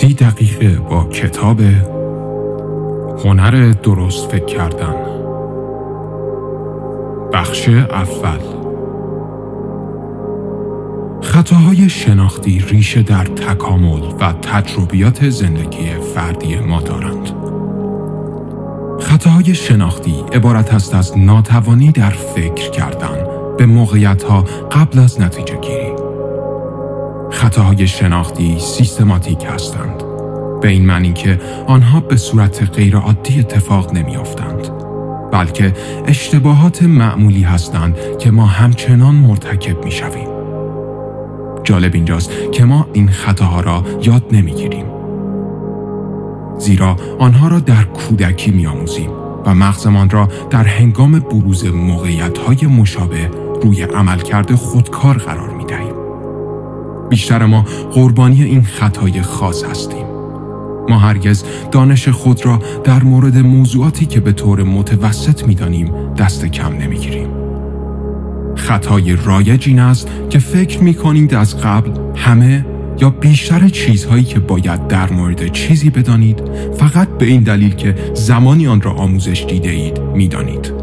سی دقیقه با کتاب هنر درست فکر کردن بخش اول خطاهای شناختی ریشه در تکامل و تجربیات زندگی فردی ما دارند. خطاهای شناختی عبارت است از ناتوانی در فکر کردن به موقعیت ها قبل از نتیجه گیری. خطاهای شناختی سیستماتیک هستند. به این معنی که آنها به صورت غیرعادی اتفاق نمیافتند بلکه اشتباهات معمولی هستند که ما همچنان مرتکب می شویم. جالب اینجاست که ما این خطاها را یاد نمی‌گیریم. زیرا آنها را در کودکی میآموزیم و مغزمان را در هنگام بروز موقعیت های مشابه روی عملکرد خودکار قرار. بیشتر ما قربانی این خطای خاص هستیم. ما هرگز دانش خود را در مورد موضوعاتی که به طور متوسط می دانیم دست کم نمی گیریم. خطای رایج این است که فکر می کنید از قبل همه یا بیشتر چیزهایی که باید در مورد چیزی بدانید فقط به این دلیل که زمانی آن را آموزش دیده اید می دانید.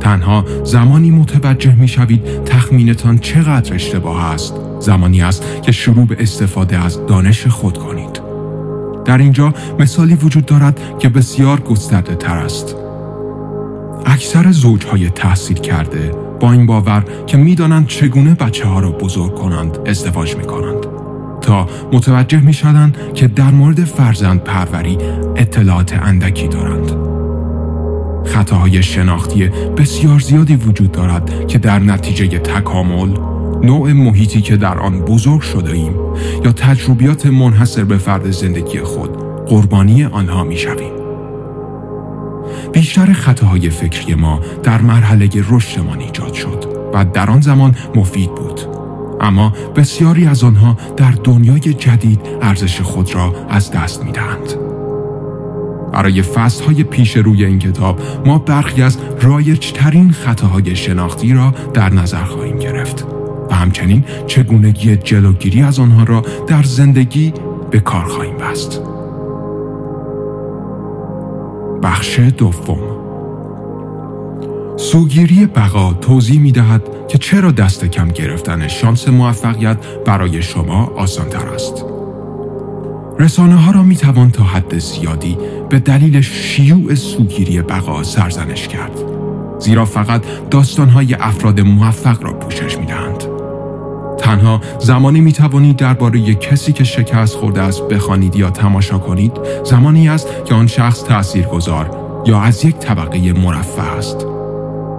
تنها زمانی متوجه می شوید تخمینتان چقدر اشتباه است زمانی است که شروع به استفاده از دانش خود کنید. در اینجا مثالی وجود دارد که بسیار گسترده تر است. اکثر زوجهای تحصیل کرده با این باور که می‌دانند چگونه بچه ها را بزرگ کنند ازدواج می کنند تا متوجه می شدند که در مورد فرزند پروری اطلاعات اندکی دارند. خطاهای شناختی بسیار زیادی وجود دارد که در نتیجه تکامل نوع محیطی که در آن بزرگ شده ایم یا تجربیات منحصر به فرد زندگی خود قربانی آنها می شویم. بیشتر خطاهای فکری ما در مرحله رشدمان ایجاد شد و در آن زمان مفید بود اما بسیاری از آنها در دنیای جدید ارزش خود را از دست می دهند. برای فصل های پیش روی این کتاب ما برخی از رایجترین خطاهای شناختی را در نظر خواهیم گرفت و همچنین چگونگی جلوگیری از آنها را در زندگی به کار خواهیم بست. بخش دوم سوگیری بقا توضیح می دهد که چرا دست کم گرفتن شانس موفقیت برای شما آسان تر است. رسانه ها را می توان تا حد زیادی به دلیل شیوع سوگیری بقا سرزنش کرد. زیرا فقط داستان های افراد موفق را پوشش می دهند. تنها زمانی می توانید درباره کسی که شکست خورده است بخوانید یا تماشا کنید زمانی است که آن شخص تاثیرگذار یا از یک طبقه مرفه است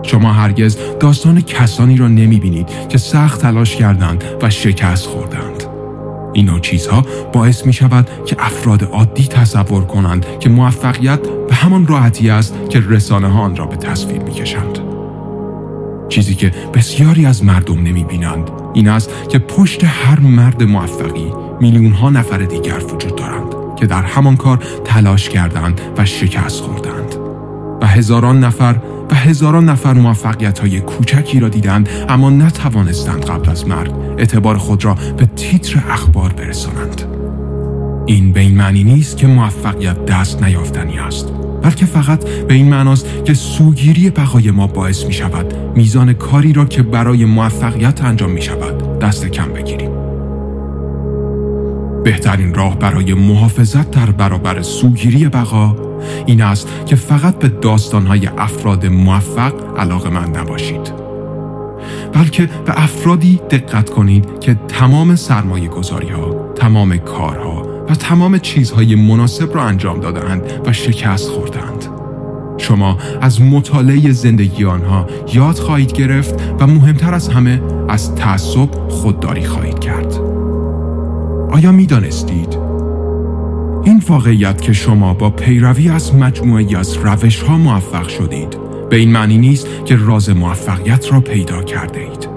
شما هرگز داستان کسانی را نمی بینید که سخت تلاش کردند و شکست خوردند این چیزها باعث می شود که افراد عادی تصور کنند که موفقیت به همان راحتی است که رسانه ها آن را به تصویر می کشند. چیزی که بسیاری از مردم نمی بینند این است که پشت هر مرد موفقی میلیون ها نفر دیگر وجود دارند که در همان کار تلاش کردند و شکست خوردند و هزاران نفر و هزاران نفر موفقیت های کوچکی را دیدند اما نتوانستند قبل از مرگ اعتبار خود را به تیتر اخبار برسانند این به این معنی نیست که موفقیت دست نیافتنی است بلکه فقط به این معناست که سوگیری بقای ما باعث می شود میزان کاری را که برای موفقیت انجام می شود دست کم بگیریم. بهترین راه برای محافظت در برابر سوگیری بقا این است که فقط به داستانهای افراد موفق علاقه من نباشید. بلکه به افرادی دقت کنید که تمام سرمایه گذاری ها، تمام کارها و تمام چیزهای مناسب را انجام دادند و شکست خوردند. شما از مطالعه زندگی آنها یاد خواهید گرفت و مهمتر از همه از تعصب خودداری خواهید کرد. آیا می دانستید؟ این واقعیت که شما با پیروی از مجموعی از روش ها موفق شدید به این معنی نیست که راز موفقیت را پیدا کرده اید.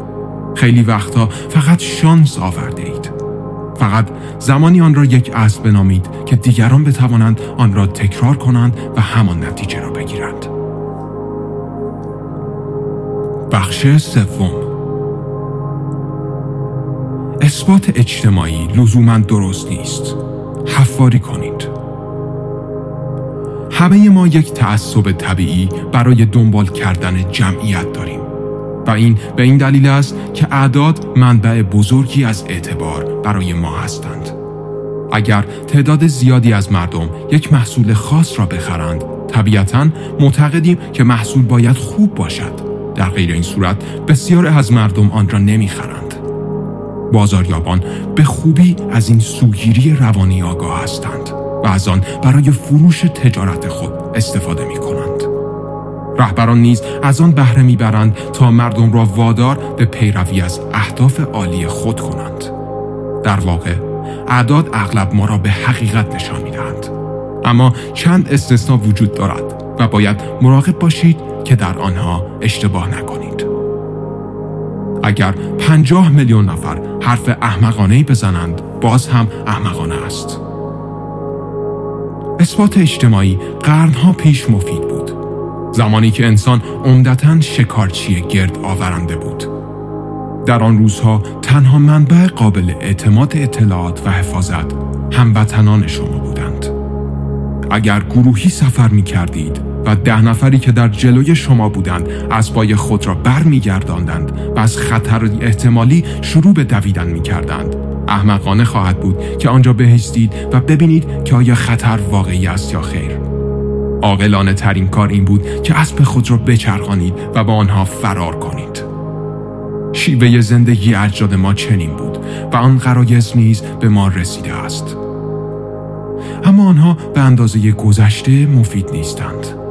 خیلی وقتا فقط شانس آورده اید. فقط زمانی آن را یک اسب بنامید که دیگران بتوانند آن را تکرار کنند و همان نتیجه را بگیرند. بخش سوم اثبات اجتماعی لزوما درست نیست حفاری کنید. همه ما یک تعصب طبیعی برای دنبال کردن جمعیت داریم. و این به این دلیل است که اعداد منبع بزرگی از اعتبار برای ما هستند. اگر تعداد زیادی از مردم یک محصول خاص را بخرند طبیعتا معتقدیم که محصول باید خوب باشد. در غیر این صورت بسیار از مردم آن را نمی‌خرند. بازاریابان به خوبی از این سوگیری روانی آگاه هستند و از آن برای فروش تجارت خود استفاده می کنند. رهبران نیز از آن بهره می‌برند تا مردم را وادار به پیروی از اهداف عالی خود کنند. در واقع اعداد اغلب ما را به حقیقت نشان می‌دهند. اما چند استثنا وجود دارد و باید مراقب باشید که در آنها اشتباه نکنید. اگر پنجاه میلیون نفر حرف احمقانه بزنند باز هم احمقانه است. اثبات اجتماعی قرنها پیش مفید بود. زمانی که انسان عمدتا شکارچی گرد آورنده بود. در آن روزها تنها منبع قابل اعتماد اطلاعات و حفاظت هموطنان شما بودند. اگر گروهی سفر می کردید و ده نفری که در جلوی شما بودند پای خود را بر و از خطر احتمالی شروع به دویدن می کردند. احمقانه خواهد بود که آنجا بهستید و ببینید که آیا خطر واقعی است یا خیر. عاقلانه ترین کار این بود که اسب خود را بچرخانید و با آنها فرار کنید. شیوه زندگی اجداد ما چنین بود و آن قرایز نیز به ما رسیده است. اما آنها به اندازه گذشته مفید نیستند.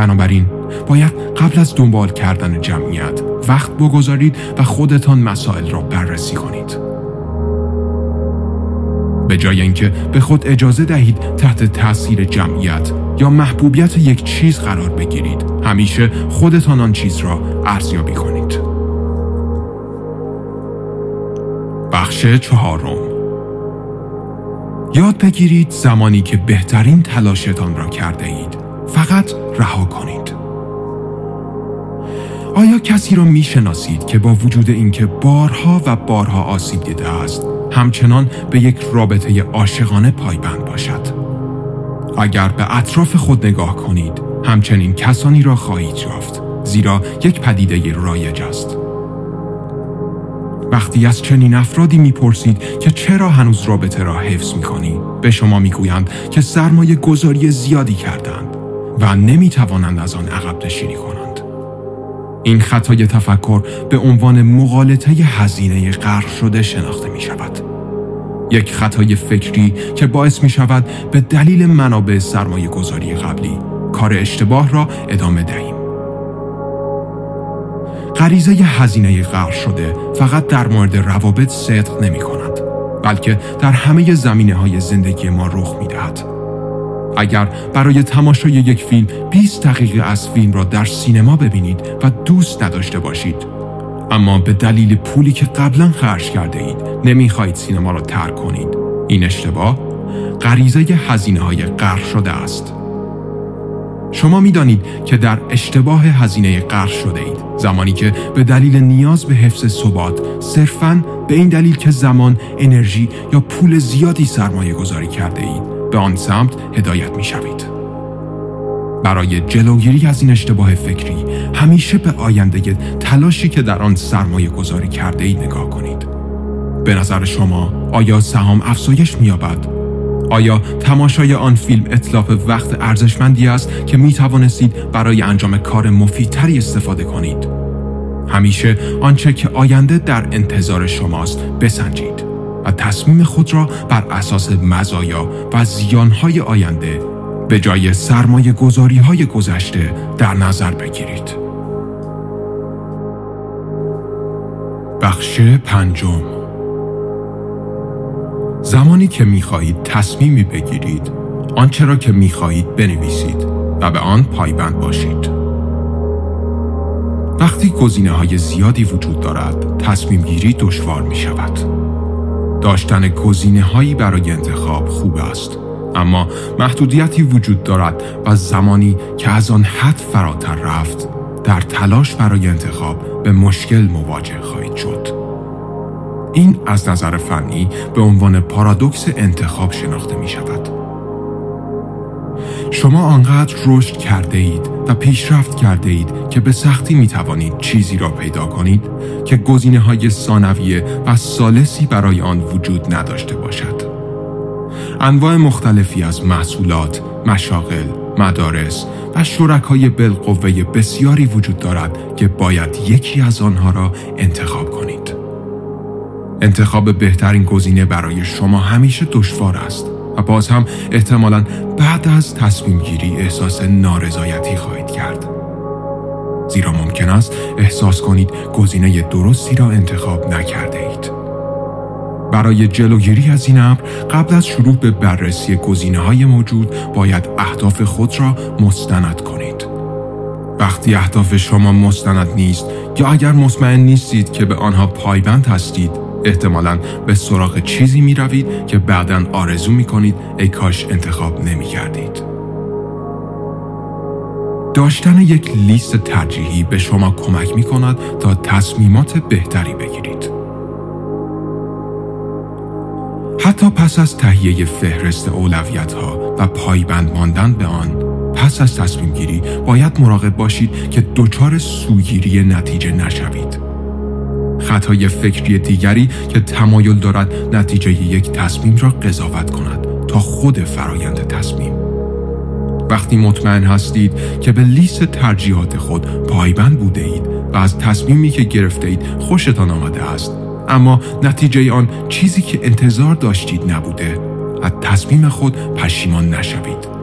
بنابراین باید قبل از دنبال کردن جمعیت وقت بگذارید و خودتان مسائل را بررسی کنید. به جای اینکه به خود اجازه دهید تحت تاثیر جمعیت یا محبوبیت یک چیز قرار بگیرید همیشه خودتان آن چیز را ارزیابی کنید. بخش چهارم. یاد بگیرید زمانی که بهترین تلاشتان را کرده اید فقط رها کنید. آیا کسی را می شناسید که با وجود اینکه بارها و بارها آسیب دیده است همچنان به یک رابطه عاشقانه پایبند باشد؟ اگر به اطراف خود نگاه کنید همچنین کسانی را خواهید یافت زیرا یک پدیده رایج است. وقتی از چنین افرادی می‌پرسید که چرا هنوز رابطه را حفظ می‌کنی به شما می‌گویند که سرمایه گذاری زیادی کردند. و نمی توانند از آن عقب نشینی کنند. این خطای تفکر به عنوان مغالطه هزینه غرق شده شناخته می شود. یک خطای فکری که باعث می شود به دلیل منابع سرمایه گذاری قبلی کار اشتباه را ادامه دهیم. غریزه هزینه غرق شده فقط در مورد روابط صدق نمی کند بلکه در همه زمینه های زندگی ما رخ می دهد. اگر برای تماشای یک فیلم 20 دقیقه از فیلم را در سینما ببینید و دوست نداشته باشید. اما به دلیل پولی که قبلا خرج کرده اید نمی‌خواهید سینما را ترک کنید. این اشتباه غریزه هزینه های غرق شده است. شما می‌دانید که در اشتباه هزینه غرق شده اید. زمانی که به دلیل نیاز به حفظ ثبات صرفاً به این دلیل که زمان، انرژی یا پول زیادی سرمایه گذاری کرده اید. به آن سمت هدایت می شوید. برای جلوگیری از این اشتباه فکری همیشه به آینده تلاشی که در آن سرمایه گذاری کرده ای نگاه کنید. به نظر شما آیا سهام افزایش می‌یابد؟ آیا تماشای آن فیلم اطلاف وقت ارزشمندی است که می توانستید برای انجام کار مفیدتری استفاده کنید؟ همیشه آنچه که آینده در انتظار شماست بسنجید. و تصمیم خود را بر اساس مزایا و زیانهای آینده به جای سرمایه گذاری های گذشته در نظر بگیرید. بخش پنجم زمانی که می خواهید تصمیمی بگیرید آنچه را که می خواهید بنویسید و به آن پایبند باشید. وقتی گزینه های زیادی وجود دارد تصمیم گیری دشوار می شود. داشتن گزینه هایی برای انتخاب خوب است اما محدودیتی وجود دارد و زمانی که از آن حد فراتر رفت در تلاش برای انتخاب به مشکل مواجه خواهید شد این از نظر فنی به عنوان پارادوکس انتخاب شناخته می شود. شما آنقدر رشد کرده اید و پیشرفت کرده اید که به سختی می توانید چیزی را پیدا کنید که گزینه های ثانویه و سالسی برای آن وجود نداشته باشد. انواع مختلفی از محصولات، مشاغل، مدارس و شرکای بالقوه بسیاری وجود دارد که باید یکی از آنها را انتخاب کنید. انتخاب بهترین گزینه برای شما همیشه دشوار است باز هم احتمالا بعد از تصمیم گیری احساس نارضایتی خواهید کرد. زیرا ممکن است احساس کنید گزینه درستی را انتخاب نکرده اید. برای جلوگیری از این امر قبل از شروع به بررسی گزینه های موجود باید اهداف خود را مستند کنید. وقتی اهداف شما مستند نیست یا اگر مطمئن نیستید که به آنها پایبند هستید احتمالا به سراغ چیزی می روید که بعدا آرزو می کنید ای کاش انتخاب نمی کردید. داشتن یک لیست ترجیحی به شما کمک می کند تا تصمیمات بهتری بگیرید. حتی پس از تهیه فهرست اولویت ها و پایبند ماندن به آن پس از تصمیم گیری باید مراقب باشید که دچار سوگیری نتیجه نشوید. خطای فکری دیگری که تمایل دارد نتیجه یک تصمیم را قضاوت کند تا خود فرایند تصمیم. وقتی مطمئن هستید که به لیست ترجیحات خود پایبند بوده اید و از تصمیمی که گرفته اید خوشتان آمده است اما نتیجه آن چیزی که انتظار داشتید نبوده از تصمیم خود پشیمان نشوید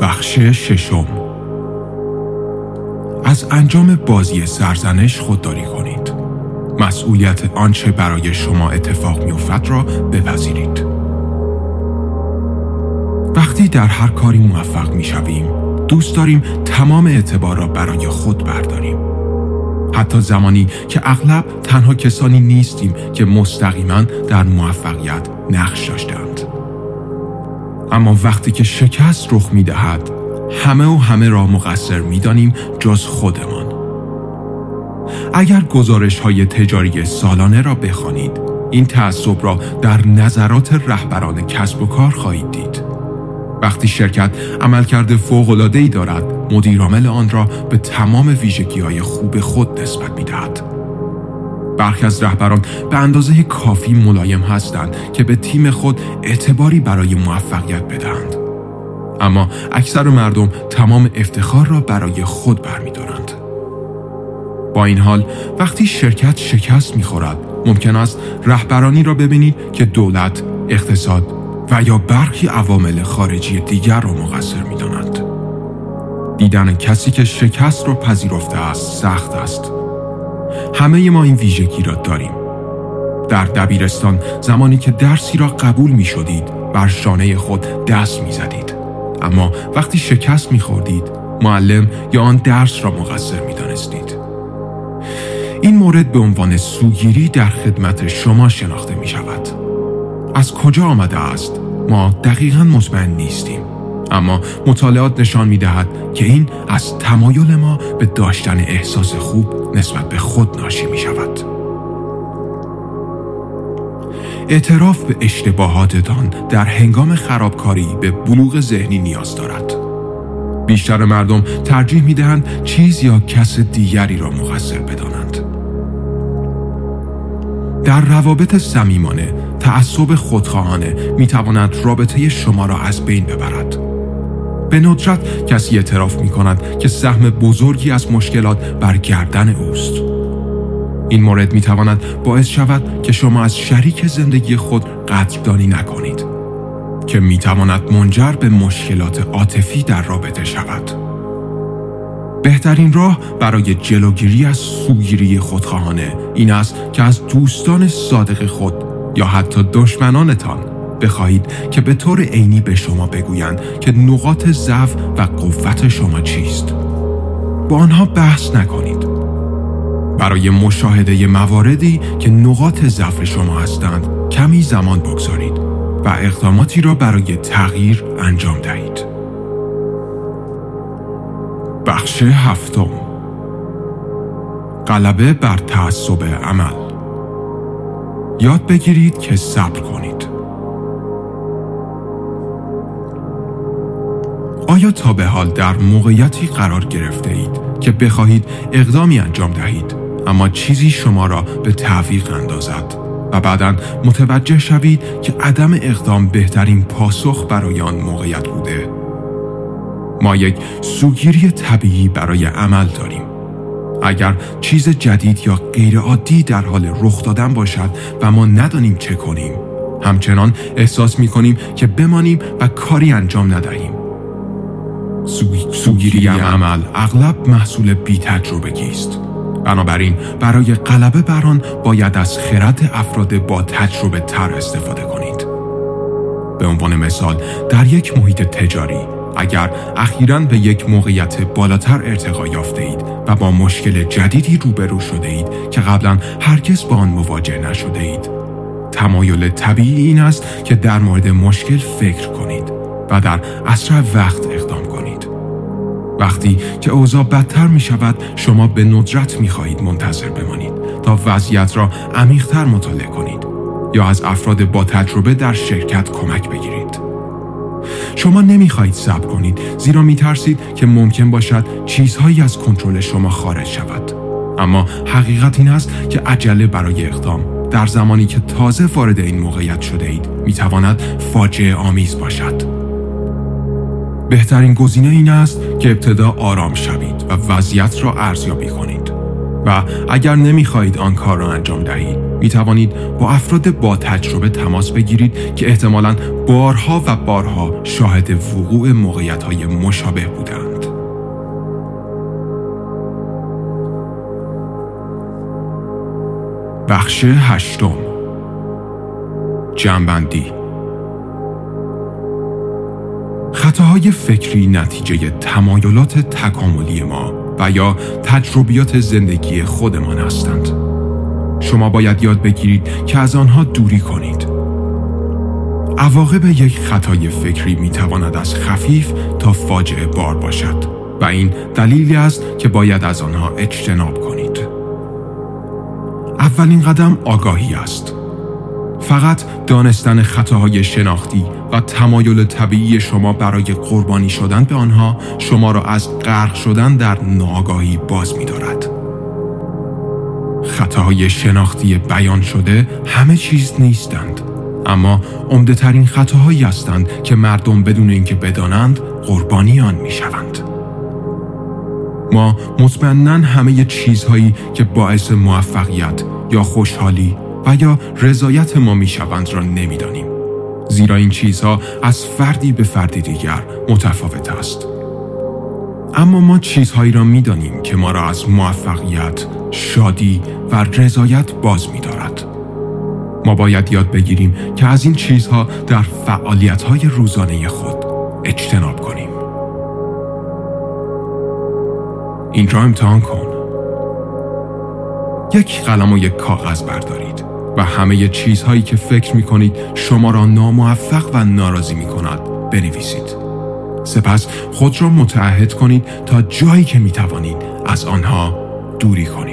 بخش ششم از انجام بازی سرزنش خودداری کنید. مسئولیت آنچه برای شما اتفاق میافتد را بپذیرید. وقتی در هر کاری موفق می‌شویم دوست داریم تمام اعتبار را برای خود برداریم. حتی زمانی که اغلب تنها کسانی نیستیم که مستقیما در موفقیت نقش داشتند. اما وقتی که شکست رخ می دهد همه و همه را مقصر می دانیم جز خودمان. اگر گزارش های تجاری سالانه را بخوانید این تعصب را در نظرات رهبران کسب و کار خواهید دید. وقتی شرکت عملکرد ای دارد مدیرعامل آن را به تمام ویژگی های خوب خود نسبت می‌دهد. برخی از رهبران به اندازه کافی ملایم هستند که به تیم خود اعتباری برای موفقیت بدهند. اما اکثر مردم تمام افتخار را برای خود برمیدارند با این حال وقتی شرکت شکست می‌خورد ممکن است رهبرانی را ببینید که دولت اقتصاد و یا برخی عوامل خارجی دیگر را مقصر می داند. دیدن کسی که شکست را پذیرفته است سخت است. همه ما این ویژگی را داریم. در دبیرستان زمانی که درسی را قبول می شدید بر شانه خود دست می زدید. اما وقتی شکست می خوردید معلم یا آن درس را مقصر می دانستید. این مورد به عنوان سوگیری در خدمت شما شناخته می شود. از کجا آمده است ما دقیقا مطمئن نیستیم اما مطالعات نشان می دهد که این از تمایل ما به داشتن احساس خوب نسبت به خود ناشی می شود اعتراف به اشتباهاتتان در هنگام خرابکاری به بلوغ ذهنی نیاز دارد بیشتر مردم ترجیح می دهند چیز یا کس دیگری را مقصر بدانند در روابط صمیمانه تعصب خودخواهانه می تواند رابطه شما را از بین ببرد. به ندرت کسی اعتراف می کند که سهم بزرگی از مشکلات بر گردن اوست. این مورد می تواند باعث شود که شما از شریک زندگی خود قدردانی نکنید که می تواند منجر به مشکلات عاطفی در رابطه شود. بهترین راه برای جلوگیری از سوگیری خودخواهانه این است که از دوستان صادق خود یا حتی دشمنانتان بخواهید که به طور عینی به شما بگویند که نقاط ضعف و قوت شما چیست با آنها بحث نکنید برای مشاهده مواردی که نقاط ضعف شما هستند کمی زمان بگذارید و اقداماتی را برای تغییر انجام دهید. بخش هفتم. غلبه بر تعصب عمل. یاد بگیرید که صبر کنید. آیا تا به حال در موقعیتی قرار گرفته اید که بخواهید اقدامی انجام دهید؟ اما چیزی شما را به تعویق اندازد و بعدا متوجه شوید که عدم اقدام بهترین پاسخ برای آن موقعیت بوده. ما یک سوگیری طبیعی برای عمل داریم. اگر چیز جدید یا غیرعادی در حال رخ دادن باشد و ما ندانیم چه کنیم همچنان احساس می کنیم که بمانیم و کاری انجام ندهیم. سوگیری عمل اغلب محصول بی تجربه است. بنابراین برای غلبه بر آن باید از خرد افراد با تجربه تر استفاده کنید. به عنوان مثال در یک محیط تجاری اگر اخیرا به یک موقعیت بالاتر ارتقا یافته اید و با مشکل جدیدی روبرو شده اید که قبلا هرگز با آن مواجه نشده اید تمایل طبیعی این است که در مورد مشکل فکر کنید و در اسرع وقت اقدام وقتی که اوضاع بدتر می شود شما به ندرت می خواهید منتظر بمانید تا وضعیت را عمیقتر مطالعه کنید یا از افراد با تجربه در شرکت کمک بگیرید. شما نمی‌خواهید صبر کنید زیرا میترسید که ممکن باشد چیزهایی از کنترل شما خارج شود. اما حقیقت این است که عجله برای اقدام. در زمانی که تازه وارد این موقعیت شده اید می‌تواند فاجعه آمیز باشد. بهترین گزینه این است که ابتدا آرام شوید و وضعیت را ارزیابی کنید. و اگر نمی‌خواهید آن کار را انجام دهید می توانید با افراد با تجربه تماس بگیرید که احتمالا بارها و بارها شاهد وقوع موقعیت های مشابه بودند. بخش هشتم. جنبندی خطاهای فکری نتیجه تمایلات تکاملی ما و یا تجربیات زندگی خودمان هستند. شما باید یاد بگیرید که از آنها دوری کنید. عواقب یک خطای فکری می تواند از خفیف تا فاجعه بار باشد و این دلیلی است که باید از آنها اجتناب کنید. اولین قدم آگاهی است. فقط دانستن خطاهای شناختی و تمایل طبیعی شما برای قربانی شدن به آنها شما را از غرق شدن در ناآگاهی باز می دارد. خطاهای شناختی بیان شده همه چیز نیستند اما عمده ترین خطاهایی هستند که مردم بدون اینکه بدانند قربانی آن می شوند. ما مطمئنا همه چیزهایی که باعث موفقیت یا خوشحالی و یا رضایت ما می شوند را نمی‌دانیم. زیرا این چیزها از فردی به فردی دیگر متفاوت است. اما ما چیزهایی را می‌دانیم که ما را از موفقیت، شادی و رضایت باز می دارد. ما باید یاد بگیریم که از این چیزها در فعالیتهای روزانه خود اجتناب کنیم. این را امتحان کن. یک قلم و یک کاغذ بردارید. و همه چیزهایی که فکر می کنید شما را ناموفق و ناراضی می کند بنویسید. سپس خود را متعهد کنید تا جایی که می توانید از آنها دوری کنید.